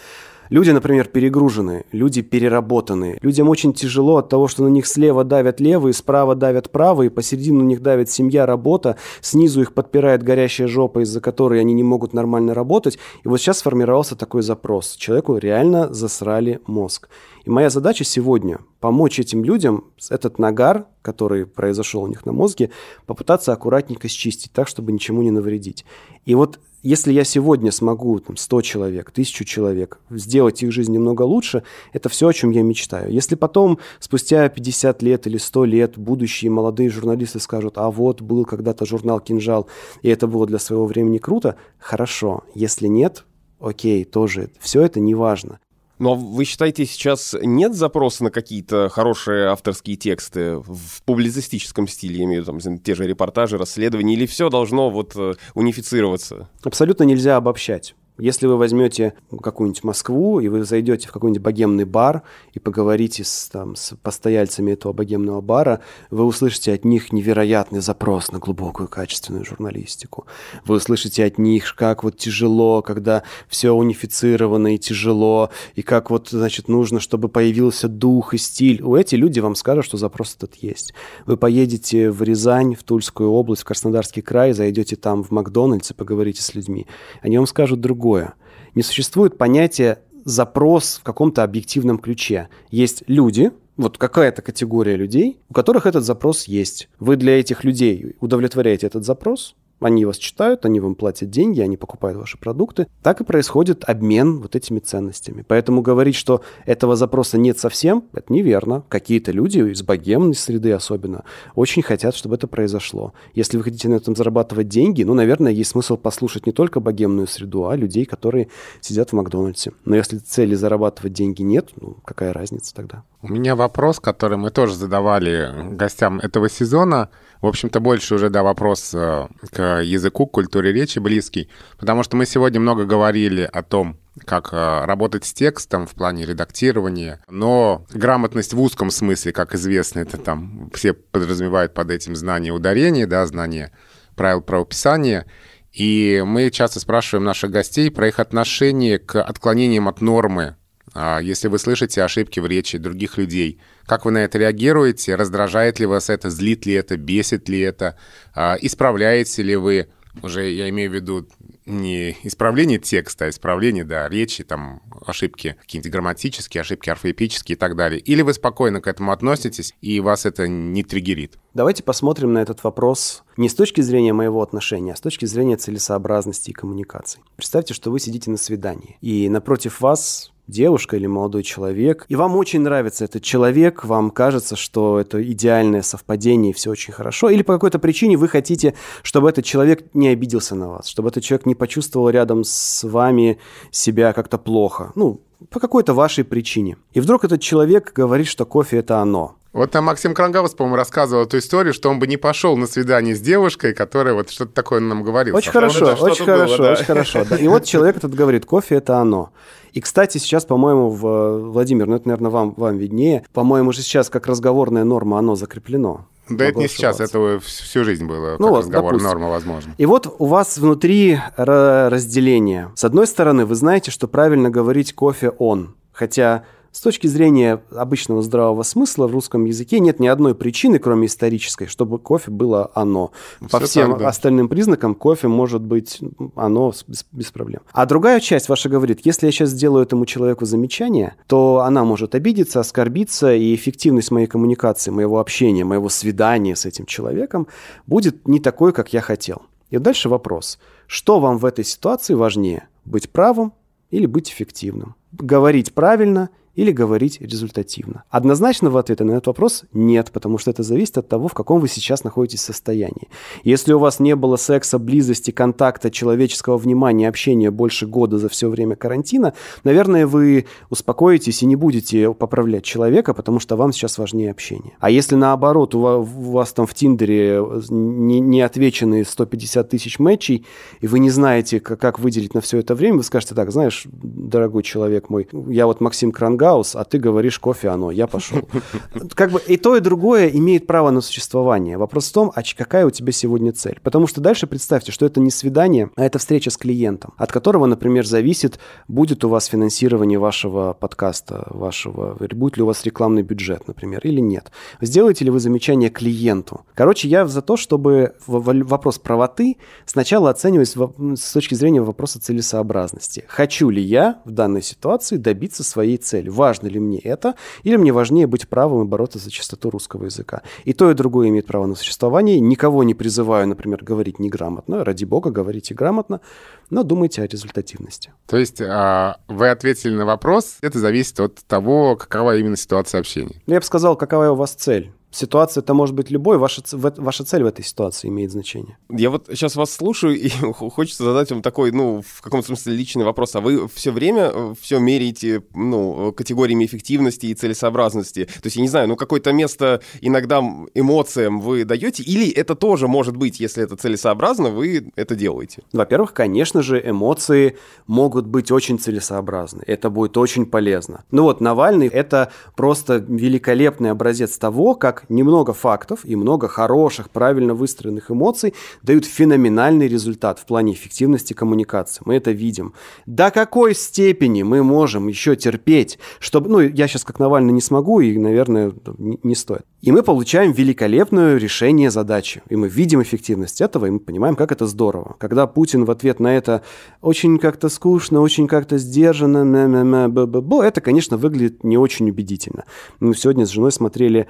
Люди, например, перегружены, люди переработаны. Людям очень тяжело от того, что на них слева давят левые, справа давят правые, посередине у них давит семья, работа, снизу их подпирает горящая жопа, из-за которой они не могут нормально работать. И вот сейчас сформировался такой запрос. Человеку реально засрали мозг. И моя задача сегодня помочь этим людям этот нагар, который произошел у них на мозге, попытаться аккуратненько счистить так, чтобы ничему не навредить. И вот если я сегодня смогу там, 100 человек, 1000 человек, сделать их жизнь немного лучше, это все, о чем я мечтаю. Если потом, спустя 50 лет или 100 лет, будущие молодые журналисты скажут, а вот был когда-то журнал «Кинжал», и это было для своего времени круто, хорошо. Если нет, окей, тоже. Все это не важно. Но вы считаете, сейчас нет запроса на какие-то хорошие авторские тексты в публицистическом стиле, имею в виду там, те же репортажи, расследования, или все должно вот э, унифицироваться? Абсолютно нельзя обобщать. Если вы возьмете какую-нибудь Москву, и вы зайдете в какой-нибудь богемный бар и поговорите с, там, с постояльцами этого богемного бара, вы услышите от них невероятный запрос на глубокую качественную журналистику. Вы услышите от них, как вот тяжело, когда все унифицировано и тяжело, и как вот, значит, нужно, чтобы появился дух и стиль. У эти люди вам скажут, что запрос этот есть. Вы поедете в Рязань, в Тульскую область, в Краснодарский край, зайдете там в Макдональдс и поговорите с людьми. Они вам скажут другое. Не существует понятия запрос в каком-то объективном ключе. Есть люди, вот какая-то категория людей, у которых этот запрос есть. Вы для этих людей удовлетворяете этот запрос, они вас читают, они вам платят деньги, они покупают ваши продукты. Так и происходит обмен вот этими ценностями. Поэтому говорить, что этого запроса нет совсем, это неверно. Какие-то люди из богемной среды особенно очень хотят, чтобы это произошло. Если вы хотите на этом зарабатывать деньги, ну, наверное, есть смысл послушать не только богемную среду, а людей, которые сидят в Макдональдсе. Но если цели зарабатывать деньги нет, ну, какая разница тогда? У меня вопрос, который мы тоже задавали гостям этого сезона. В общем-то, больше уже, да, вопрос э, к языку, к культуре речи близкий. Потому что мы сегодня много говорили о том, как э, работать с текстом в плане редактирования. Но грамотность в узком смысле, как известно, это там все подразумевают под этим знание ударения, да, знание правил правописания. И мы часто спрашиваем наших гостей про их отношение к отклонениям от нормы если вы слышите ошибки в речи других людей, как вы на это реагируете? Раздражает ли вас это? Злит ли это? Бесит ли это? А исправляете ли вы? Уже я имею в виду не исправление текста, а исправление, да, речи, там, ошибки какие-нибудь грамматические, ошибки орфоэпические и так далее. Или вы спокойно к этому относитесь, и вас это не триггерит? Давайте посмотрим на этот вопрос не с точки зрения моего отношения, а с точки зрения целесообразности и коммуникации. Представьте, что вы сидите на свидании, и напротив вас девушка или молодой человек, и вам очень нравится этот человек, вам кажется, что это идеальное совпадение, и все очень хорошо, или по какой-то причине вы хотите, чтобы этот человек не обиделся на вас, чтобы этот человек не почувствовал рядом с вами себя как-то плохо, ну, по какой-то вашей причине. И вдруг этот человек говорит, что кофе – это оно. Вот там Максим Крангаус, по-моему, рассказывал эту историю, что он бы не пошел на свидание с девушкой, которая вот что-то такое нам говорила. Очень хорошо, очень хорошо, очень хорошо. И вот человек этот говорит, кофе – это оно. И, кстати, сейчас, по-моему, в Владимир, ну это, наверное, вам, вам виднее, по-моему, же сейчас как разговорная норма оно закреплено. Да это не сейчас, это всю жизнь было, ну, как вот, разговор, допустим. норма, возможно. И вот у вас внутри разделение. С одной стороны, вы знаете, что правильно говорить кофе «он», хотя с точки зрения обычного здравого смысла в русском языке нет ни одной причины, кроме исторической, чтобы кофе было оно. По Все всем так, да. остальным признакам кофе может быть оно без, без проблем. А другая часть ваша говорит, если я сейчас сделаю этому человеку замечание, то она может обидеться, оскорбиться, и эффективность моей коммуникации, моего общения, моего свидания с этим человеком будет не такой, как я хотел. И дальше вопрос. Что вам в этой ситуации важнее? Быть правым или быть эффективным? Говорить правильно – или говорить результативно? Однозначного ответа на этот вопрос нет, потому что это зависит от того, в каком вы сейчас находитесь состоянии. Если у вас не было секса, близости, контакта, человеческого внимания, общения больше года за все время карантина, наверное, вы успокоитесь и не будете поправлять человека, потому что вам сейчас важнее общение. А если наоборот, у вас, у вас там в Тиндере не, не отвечены 150 тысяч матчей, и вы не знаете, как, как выделить на все это время, вы скажете так, знаешь, дорогой человек мой, я вот Максим Кранга, Гаусс, а ты говоришь кофе оно, я пошел. Как бы и то, и другое имеет право на существование. Вопрос в том, а какая у тебя сегодня цель? Потому что дальше представьте, что это не свидание, а это встреча с клиентом, от которого, например, зависит, будет у вас финансирование вашего подкаста, вашего, будет ли у вас рекламный бюджет, например, или нет. Сделаете ли вы замечание клиенту? Короче, я за то, чтобы вопрос правоты сначала оценивать с точки зрения вопроса целесообразности. Хочу ли я в данной ситуации добиться своей цели? Важно ли мне это, или мне важнее быть правым и бороться за чистоту русского языка. И то, и другое имеет право на существование. Никого не призываю, например, говорить неграмотно. Ради бога, говорите грамотно, но думайте о результативности. То есть а, вы ответили на вопрос, это зависит от того, какова именно ситуация общения. Ну, я бы сказал, какова у вас цель Ситуация это может быть любой, ваша, ваша цель в этой ситуации имеет значение. Я вот сейчас вас слушаю, и хочется задать вам такой, ну, в каком-то смысле личный вопрос. А вы все время э, все меряете, ну, категориями эффективности и целесообразности? То есть, я не знаю, ну, какое-то место иногда эмоциям вы даете, или это тоже может быть, если это целесообразно, вы это делаете? Во-первых, конечно же, эмоции могут быть очень целесообразны. Это будет очень полезно. Ну вот, Навальный — это просто великолепный образец того, как немного фактов и много хороших, правильно выстроенных эмоций дают феноменальный результат в плане эффективности коммуникации. Мы это видим. До какой степени мы можем еще терпеть, чтобы... Ну, я сейчас как Навальный не смогу и, наверное, не стоит. И мы получаем великолепное решение задачи. И мы видим эффективность этого, и мы понимаем, как это здорово. Когда Путин в ответ на это очень как-то скучно, очень как-то сдержанно, это, конечно, выглядит не очень убедительно. Мы сегодня с женой смотрели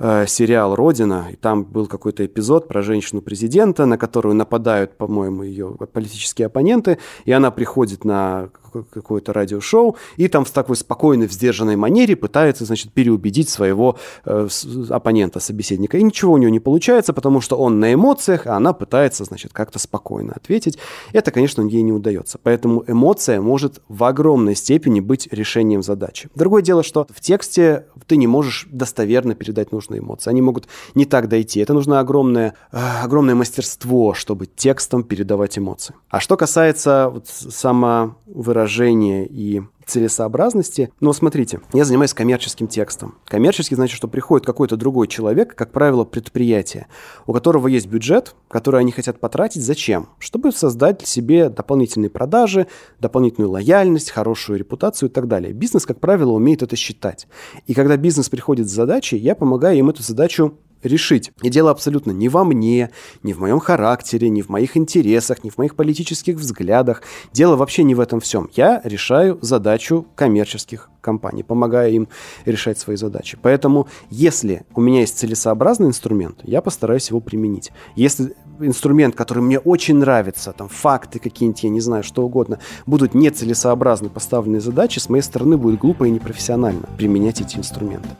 э, сериал «Родина», и там был какой-то эпизод про женщину-президента, на которую нападают, по-моему, ее политические оппоненты, и она приходит на какое-то радиошоу, и там в такой спокойной, в сдержанной манере пытается, значит, переубедить своего э, оппонента, собеседника. И ничего у нее не получается, потому что он на эмоциях, а она пытается, значит, как-то спокойно ответить. Это, конечно, ей не удается. Поэтому эмоция может в огромной степени быть решением задачи. Другое дело, что в тексте ты не можешь достоверно передать нужные эмоции. Они могут не так дойти. Это нужно огромное, э, огромное мастерство, чтобы текстом передавать эмоции. А что касается вот самовыражения выражения и целесообразности. Но смотрите, я занимаюсь коммерческим текстом. Коммерческий значит, что приходит какой-то другой человек, как правило, предприятие, у которого есть бюджет, который они хотят потратить. Зачем? Чтобы создать себе дополнительные продажи, дополнительную лояльность, хорошую репутацию и так далее. Бизнес, как правило, умеет это считать. И когда бизнес приходит с задачей, я помогаю им эту задачу решить. И дело абсолютно не во мне, не в моем характере, не в моих интересах, не в моих политических взглядах. Дело вообще не в этом всем. Я решаю задачу коммерческих компаний, помогаю им решать свои задачи. Поэтому, если у меня есть целесообразный инструмент, я постараюсь его применить. Если инструмент, который мне очень нравится, там факты какие-нибудь, я не знаю, что угодно, будут нецелесообразно поставленные задачи, с моей стороны будет глупо и непрофессионально применять эти инструменты.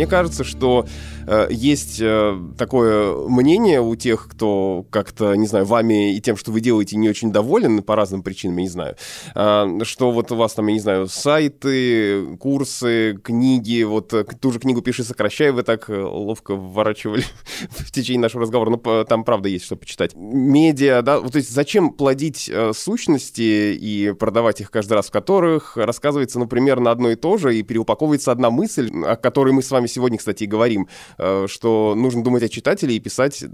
Мне кажется, что есть э, такое мнение у тех, кто как-то, не знаю, вами и тем, что вы делаете, не очень доволен по разным причинам, я не знаю, э, что вот у вас там, я не знаю, сайты, курсы, книги, вот ту же книгу «Пиши, сокращай» вы так ловко вворачивали в течение нашего разговора, но там, правда, есть что почитать. Медиа, да, то есть зачем плодить сущности и продавать их каждый раз, в которых рассказывается, ну, примерно одно и то же, и переупаковывается одна мысль, о которой мы с вами сегодня, кстати, и говорим, Э, что нужно думать о читателе и писать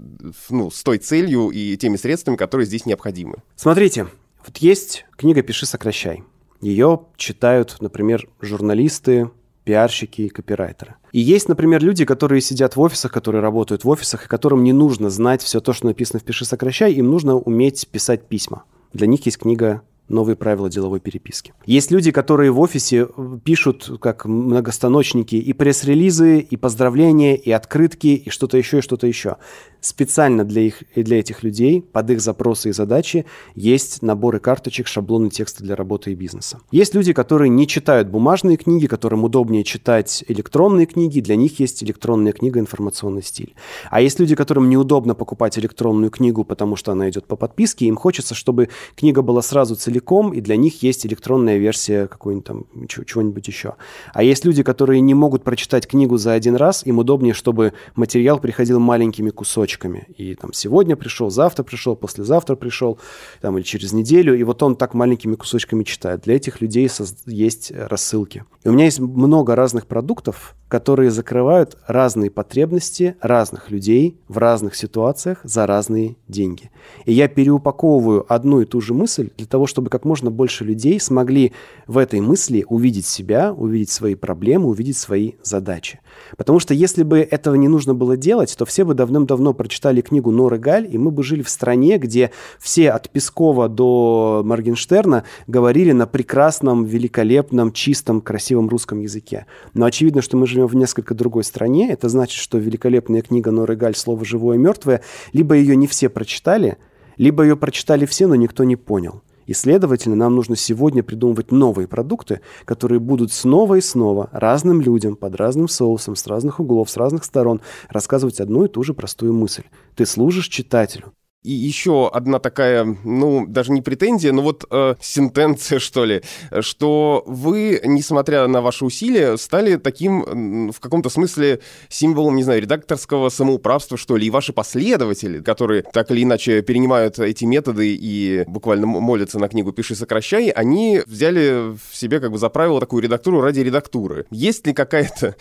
ну, с той целью и теми средствами, которые здесь необходимы. Смотрите, вот есть книга «Пиши, сокращай». Ее читают, например, журналисты, пиарщики копирайтеры. И есть, например, люди, которые сидят в офисах, которые работают в офисах, и которым не нужно знать все то, что написано в «Пиши, сокращай», им нужно уметь писать письма. Для них есть книга новые правила деловой переписки. Есть люди, которые в офисе э, пишут как многостаночники и пресс-релизы, и поздравления, и открытки, и что-то еще, и что-то еще. Специально для, их, для этих людей, под их запросы и задачи, есть наборы карточек, шаблоны текста для работы и бизнеса. Есть люди, которые не читают бумажные книги, которым удобнее читать электронные книги, для них есть электронная книга «Информационный стиль». А есть люди, которым неудобно покупать электронную книгу, потому что она идет по подписке, им хочется, чтобы книга была сразу целиком, и для них есть электронная версия какой-нибудь там, чего-нибудь еще. А есть люди, которые не могут прочитать книгу за один раз, им удобнее, чтобы материал приходил маленькими кусочками. И там сегодня пришел, завтра пришел, послезавтра пришел, там, или через неделю. И вот он так маленькими кусочками читает. Для этих людей есть рассылки. И у меня есть много разных продуктов, которые закрывают разные потребности разных людей в разных ситуациях за разные деньги. И я переупаковываю одну и ту же мысль для того, чтобы как можно больше людей смогли в этой мысли увидеть себя, увидеть свои проблемы, увидеть свои задачи. Потому что если бы этого не нужно было делать, то все бы давным-давно прочитали книгу Норы Галь, и мы бы жили в стране, где все от Пескова до Моргенштерна говорили на прекрасном, великолепном, чистом, красивом русском языке. Но очевидно, что мы живем в несколько другой стране. Это значит, что великолепная книга Норы Галь «Слово живое и мертвое» либо ее не все прочитали, либо ее прочитали все, но никто не понял. И, следовательно, нам нужно сегодня придумывать новые продукты, которые будут снова и снова разным людям, под разным соусом, с разных углов, с разных сторон рассказывать одну и ту же простую мысль. Ты служишь читателю. И еще одна такая, ну, даже не претензия, но вот э, сентенция, что ли, что вы, несмотря на ваши усилия, стали таким, в каком-то смысле, символом, не знаю, редакторского самоуправства, что ли, и ваши последователи, которые так или иначе перенимают эти методы и буквально молятся на книгу «Пиши, сокращай», они взяли в себе как бы за правило такую редактуру ради редактуры. Есть ли какая-то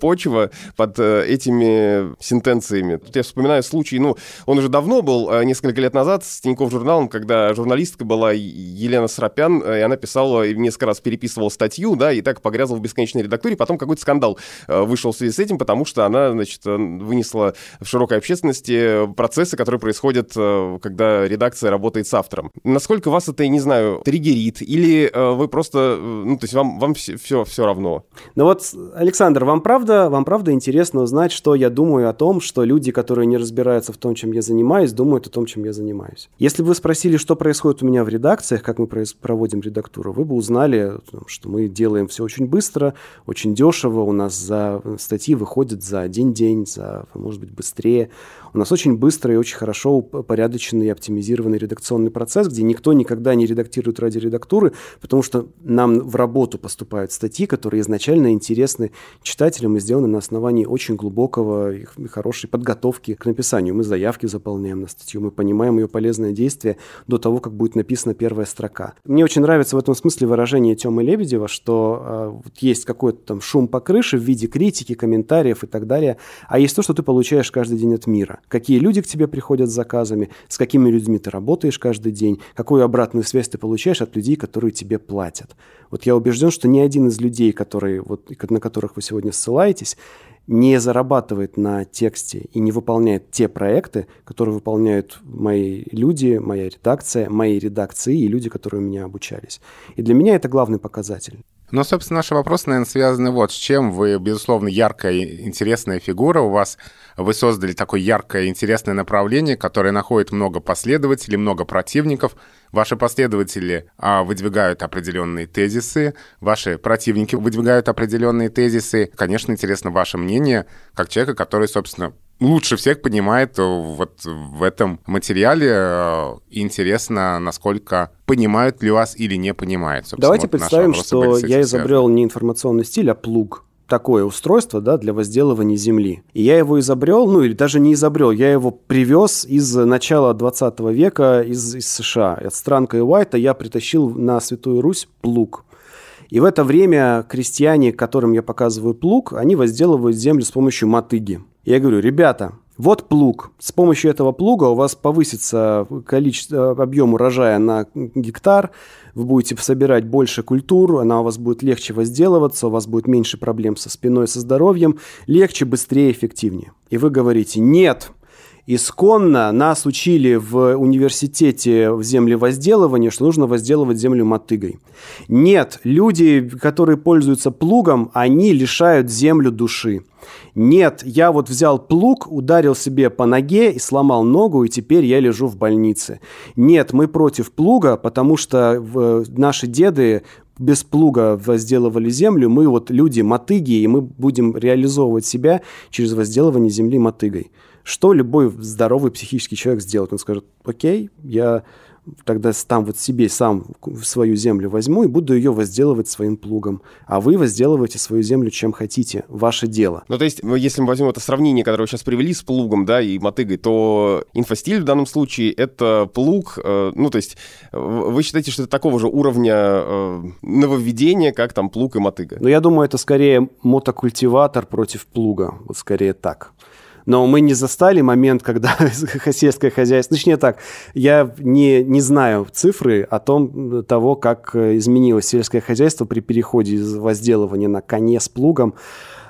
почва под э, этими сентенциями? Тут я вспоминаю случай, ну, он уже давно был, Э, несколько лет назад с Тинькофф журналом, когда журналистка была Елена Срапян, э, и она писала, несколько раз переписывала статью, да, и так погрязла в бесконечной редактуре. Потом какой-то скандал э, вышел в связи с этим, потому что она, значит, вынесла в широкой общественности процессы, которые происходят, когда редакция работает с автором. Насколько вас это, я не знаю, триггерит, или вы просто, ну, то есть вам, вам все, все, все равно? Ну вот, Александр, вам правда, вам правда интересно узнать, что я думаю о том, что люди, которые не разбираются в том, чем я занимаюсь, думают о том, чем я занимаюсь. Если бы вы спросили, что происходит у меня в редакциях, как мы проводим редактуру, вы бы узнали, что мы делаем все очень быстро, очень дешево, у нас за статьи выходят за один день, за, может быть, быстрее. У нас очень быстрый и очень хорошо упорядоченный и оптимизированный редакционный процесс, где никто никогда не редактирует ради редактуры, потому что нам в работу поступают статьи, которые изначально интересны читателям и сделаны на основании очень глубокого и хорошей подготовки к написанию. Мы заявки заполняем на статью, мы понимаем ее полезное действие до того, как будет написана первая строка. Мне очень нравится в этом смысле выражение Тёмы Лебедева, что э, вот есть какой-то там шум по крыше в виде критики, комментариев и так далее, а есть то, что ты получаешь каждый день от мира какие люди к тебе приходят с заказами, с какими людьми ты работаешь каждый день, какую обратную связь ты получаешь от людей, которые тебе платят. Вот я убежден, что ни один из людей, которые, вот, на которых вы сегодня ссылаетесь, не зарабатывает на тексте и не выполняет те проекты, которые выполняют мои люди, моя редакция, мои редакции и люди, которые у меня обучались. И для меня это главный показатель. Ну, собственно, наши вопросы, наверное, связаны вот с чем. Вы, безусловно, яркая, интересная фигура. У вас вы создали такое яркое, интересное направление, которое находит много последователей, много противников. Ваши последователи а, выдвигают определенные тезисы, ваши противники выдвигают определенные тезисы. Конечно, интересно ваше мнение, как человека, который, собственно, лучше всех понимает вот в этом материале. Э, интересно, насколько понимают ли вас или не понимают. Давайте вот представим, что я изобрел не информационный стиль, а плуг такое устройство да, для возделывания земли. И я его изобрел, ну или даже не изобрел, я его привез из начала 20 века из, из США. От Странка и Уайта я притащил на Святую Русь плуг. И в это время крестьяне, которым я показываю плуг, они возделывают землю с помощью мотыги. Я говорю, ребята, вот плуг. С помощью этого плуга у вас повысится количество, объем урожая на гектар, вы будете собирать больше культур, она у вас будет легче возделываться, у вас будет меньше проблем со спиной, со здоровьем, легче, быстрее, эффективнее. И вы говорите, нет, Исконно нас учили в университете в землевозделывании, что нужно возделывать землю мотыгой. Нет, люди, которые пользуются плугом, они лишают землю души. Нет, я вот взял плуг, ударил себе по ноге и сломал ногу, и теперь я лежу в больнице. Нет, мы против плуга, потому что наши деды без плуга возделывали землю, мы вот люди мотыги, и мы будем реализовывать себя через возделывание земли мотыгой. Что любой здоровый психический человек сделает? Он скажет, окей, я тогда там вот себе сам свою землю возьму и буду ее возделывать своим плугом. А вы возделываете свою землю чем хотите. Ваше дело. Ну, то есть, если мы возьмем это сравнение, которое вы сейчас привели с плугом, да, и мотыгой, то инфостиль в данном случае — это плуг, э, ну, то есть, вы считаете, что это такого же уровня э, нововведения, как там плуг и мотыга? Ну, я думаю, это скорее мотокультиватор против плуга. Вот скорее так но мы не застали момент, когда сельское хозяйство... Точнее так, я не, не знаю цифры о том, того, как изменилось сельское хозяйство при переходе из возделывания на коне с плугом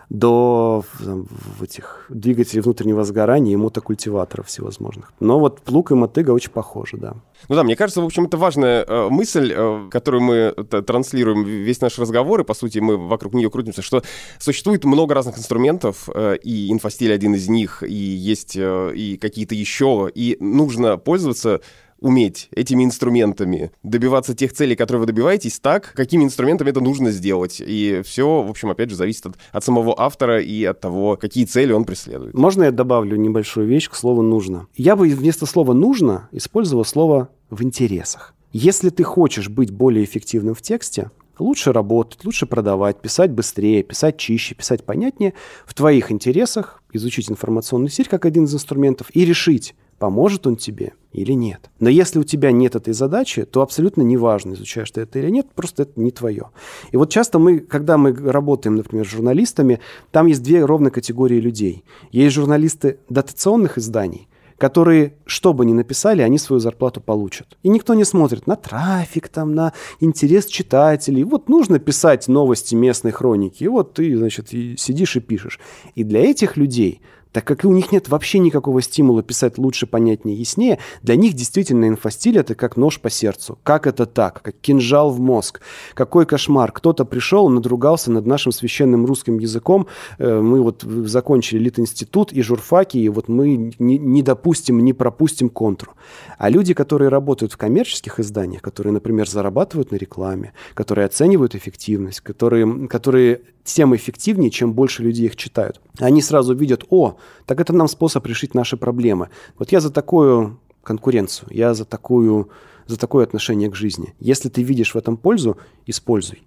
до там, этих двигателей внутреннего сгорания и мотокультиваторов всевозможных. Но вот плуг и мотыга очень похожи, да. Ну да, мне кажется, в общем, это важная э, мысль, э, которую мы э, транслируем весь наш разговор, и, по сути, мы вокруг нее крутимся, что существует много разных инструментов, э, и инфостиль один из них, и есть э, и какие-то еще, и нужно пользоваться уметь этими инструментами добиваться тех целей, которые вы добиваетесь, так, какими инструментами это нужно сделать. И все, в общем, опять же, зависит от, от самого автора и от того, какие цели он преследует. Можно я добавлю небольшую вещь к слову «нужно»? Я бы вместо слова «нужно» использовал слово «в интересах». Если ты хочешь быть более эффективным в тексте, лучше работать, лучше продавать, писать быстрее, писать чище, писать понятнее, в твоих интересах изучить информационную сеть как один из инструментов и решить, поможет он тебе или нет. Но если у тебя нет этой задачи, то абсолютно неважно, изучаешь ты это или нет, просто это не твое. И вот часто мы, когда мы работаем, например, с журналистами, там есть две ровно категории людей. Есть журналисты дотационных изданий, которые, что бы ни написали, они свою зарплату получат. И никто не смотрит на трафик, там, на интерес читателей. Вот нужно писать новости местной хроники, и вот ты, значит, сидишь и пишешь. И для этих людей так как у них нет вообще никакого стимула писать лучше, понятнее, яснее, для них действительно инфостиль это как нож по сердцу. Как это так? Как кинжал в мозг. Какой кошмар. Кто-то пришел, надругался над нашим священным русским языком. Э, мы вот закончили Литинститут и журфаки, и вот мы не, допустим, не пропустим контру. А люди, которые работают в коммерческих изданиях, которые, например, зарабатывают на рекламе, которые оценивают эффективность, которые, которые тем эффективнее, чем больше людей их читают. Они сразу видят, о, так это нам способ решить наши проблемы. Вот я за такую конкуренцию, я за, такую, за такое отношение к жизни. Если ты видишь в этом пользу, используй.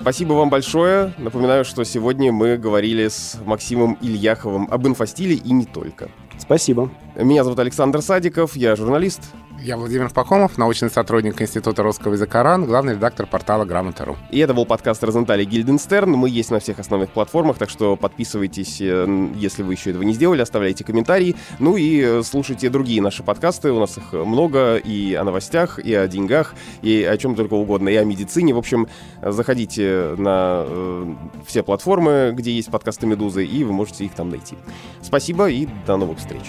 Спасибо вам большое. Напоминаю, что сегодня мы говорили с Максимом Ильяховым об инфостиле и не только. Спасибо. Меня зовут Александр Садиков, я журналист. Я Владимир Пахомов, научный сотрудник Института русского языка РАН, главный редактор портала Грамота.ру. И это был подкаст Розентали Гильденстерн. Мы есть на всех основных платформах, так что подписывайтесь, э, если вы еще этого не сделали, оставляйте комментарии. Ну и э, слушайте другие наши подкасты, у нас их много и о новостях, и о деньгах, и о чем только угодно, и о медицине. В общем, заходите на э, все платформы, где есть подкасты «Медузы», и вы можете их там найти. Спасибо и до новых встреч.